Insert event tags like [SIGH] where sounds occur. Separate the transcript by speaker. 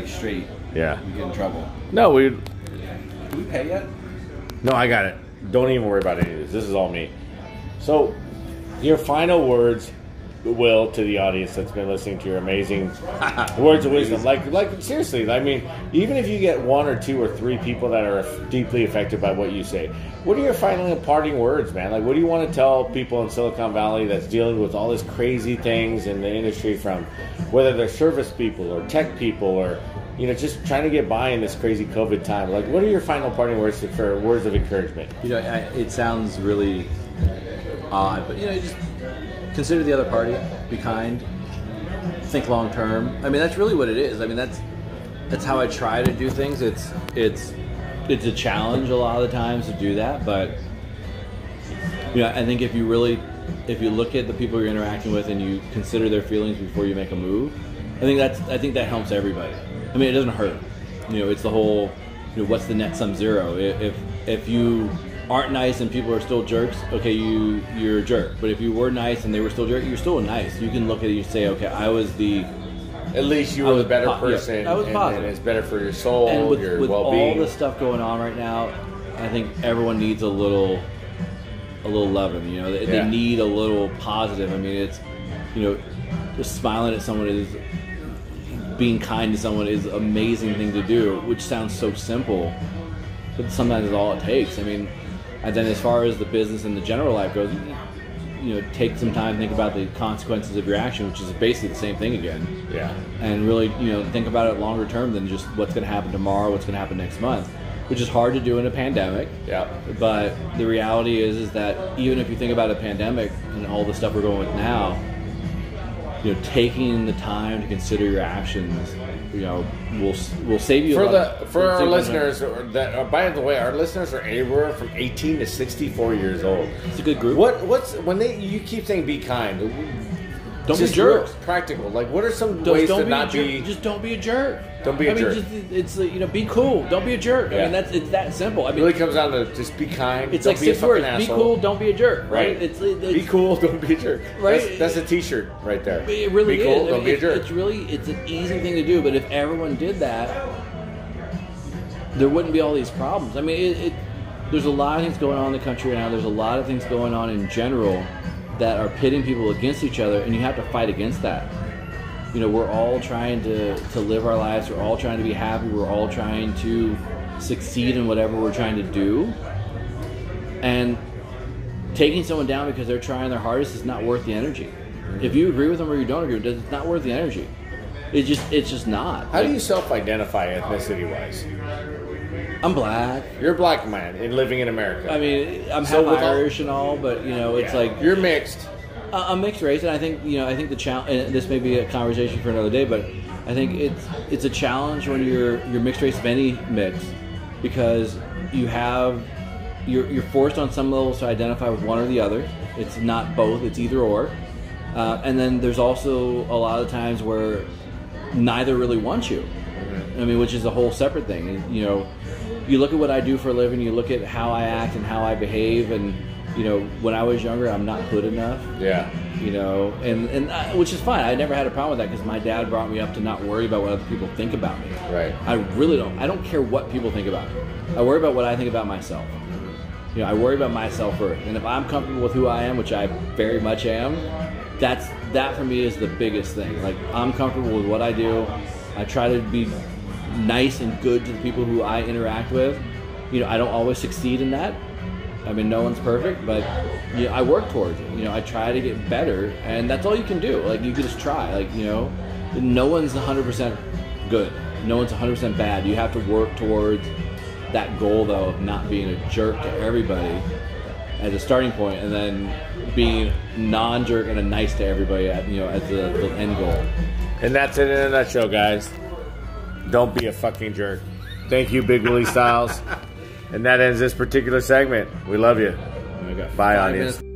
Speaker 1: like straight,
Speaker 2: Yeah.
Speaker 1: we get in trouble.
Speaker 2: No, we.
Speaker 1: Do we pay yet?
Speaker 2: No, I got it. Don't even worry about any of this. This is all me. So, your final words, Will, to the audience that's been listening to your amazing [LAUGHS] words of wisdom. Like, like seriously. I mean, even if you get one or two or three people that are deeply affected by what you say, what are your final parting words, man? Like, what do you want to tell people in Silicon Valley that's dealing with all this crazy things in the industry, from whether they're service people or tech people or you know, just trying to get by in this crazy COVID time. Like, what are your final parting words for words of encouragement?
Speaker 1: You know, I, it sounds really odd, but you know, just consider the other party, be kind, think long term. I mean, that's really what it is. I mean, that's that's how I try to do things. It's it's it's a challenge a lot of the times to do that, but you know, I think if you really if you look at the people you're interacting with and you consider their feelings before you make a move, I think that's I think that helps everybody. I mean, it doesn't hurt. You know, it's the whole you know, what's the net sum zero? If if you aren't nice and people are still jerks, okay, you you're a jerk. But if you were nice and they were still jerk, you're still nice. You can look at it and say, okay, I was the
Speaker 2: At least you
Speaker 1: I
Speaker 2: were a better
Speaker 1: po- yeah,
Speaker 2: person,
Speaker 1: I was
Speaker 2: and,
Speaker 1: positive.
Speaker 2: and it's better for your soul,
Speaker 1: and with,
Speaker 2: your
Speaker 1: with
Speaker 2: well-being.
Speaker 1: All the stuff going on right now, I think everyone needs a little, a little loving. You know, they,
Speaker 2: Yeah.
Speaker 1: they need a little positive. I mean, it's, you know, just smiling at someone is, being kind to someone is an amazing thing to do, which sounds so simple, but sometimes it's all it takes. I mean, and then as far as the business and the general life goes, you- you know, take some time, think about the consequences of your action, which is basically the same thing again.
Speaker 2: Yeah,
Speaker 1: and really you know think about it longer term than just what's going to happen tomorrow what's going to happen next month which is hard to do in a pandemic.
Speaker 2: Yeah,
Speaker 1: but the reality is is that even if you think about a pandemic and all the stuff we're going with now you know taking the time to consider your actions you know will will save you a
Speaker 2: For the for our listeners that uh, by the way, our listeners are anywhere from 18 to 64 years old.
Speaker 1: it's a good group
Speaker 2: What what's when they you keep saying be kind?
Speaker 1: Don't be
Speaker 2: just
Speaker 1: jerks
Speaker 2: practical. Like, what are some
Speaker 1: Don't,
Speaker 2: ways to
Speaker 1: be
Speaker 2: not
Speaker 1: a jerk.
Speaker 2: be?
Speaker 1: Just don't be a jerk.
Speaker 2: Don't be a
Speaker 1: I mean,
Speaker 2: jerk.
Speaker 1: Just, it's you know, be cool. Don't be a jerk.
Speaker 2: Yeah.
Speaker 1: I mean, that's it's that simple. I
Speaker 2: It
Speaker 1: mean,
Speaker 2: really comes down to just be kind.
Speaker 1: it's
Speaker 2: don't
Speaker 1: like
Speaker 2: be a
Speaker 1: six words. Be cool. Don't be a jerk. Right?
Speaker 2: Right.
Speaker 1: It's, it's
Speaker 2: Be cool. Don't be a jerk.
Speaker 1: Right?
Speaker 2: That's, that's a T-shirt right there.
Speaker 1: It really
Speaker 2: be cool.
Speaker 1: is. I
Speaker 2: Don't
Speaker 1: mean,
Speaker 2: be a
Speaker 1: it's,
Speaker 2: jerk.
Speaker 1: it's really it's an easy thing to do. But if everyone did that, there wouldn't be all these problems. I mean, it, it, there's a lot of things going on in the country right now. There's a lot of things going on in general that are pitting people against each other, and you have to fight against that. You know, we're all trying to, to live our lives. We're all trying to be happy. We're all trying to succeed in whatever we're trying to do. And taking someone down because they're trying their hardest is not worth the energy. If you agree with them or you don't agree with them, it's not worth the energy. It just it's just not.
Speaker 2: How do you self-identify ethnicity-wise?
Speaker 1: I'm black.
Speaker 2: You're a black man and living in America.
Speaker 1: I mean, I'm
Speaker 2: So
Speaker 1: half
Speaker 2: with all-
Speaker 1: Irish and all, but you know, it's
Speaker 2: Yeah.
Speaker 1: like
Speaker 2: you're mixed.
Speaker 1: I- I'm mixed race, and I think you know, I think the challenge. This may be a conversation for another day, but I think it's it's a challenge when you're you're mixed race of any mix, because you have you're you're forced on some levels to identify with one or the other. It's not both; it's either or. Uh, and then there's also a lot of times where neither really wants you. I mean, which is a whole separate thing. And, You know, you look at what I do for a living, you look at how I act and how I behave, and you know, when I was younger, I'm not good enough.
Speaker 2: Yeah.
Speaker 1: You know, and and I, which is fine. I never had a problem with that because my dad brought me up to not worry about what other people think about me.
Speaker 2: Right.
Speaker 1: I really don't. I don't care what people think about me. I worry about what I think about myself. Mm-hmm. You know, I worry about my self worth, and if I'm comfortable with who I am, which I very much am, that's that for me is the biggest thing. Like I'm comfortable with what I do. I try to be nice and good to the people who I interact with. You know, I don't always succeed in that. I mean, no one's perfect, but you know, I work towards it. You know, I try to get better, and that's all you can do. Like you can just try. Like you know, no one's 100% good. No one's 100% bad. You have to work towards that goal though of not being a jerk to everybody as a starting point, and then being non-jerk and a nice to everybody at you know as the, the end goal.
Speaker 2: And that's it in a nutshell, guys. Don't be a fucking jerk. Thank you, Big Willie Stylez. and that ends this particular segment. We love you. Bye, audience.
Speaker 1: minutes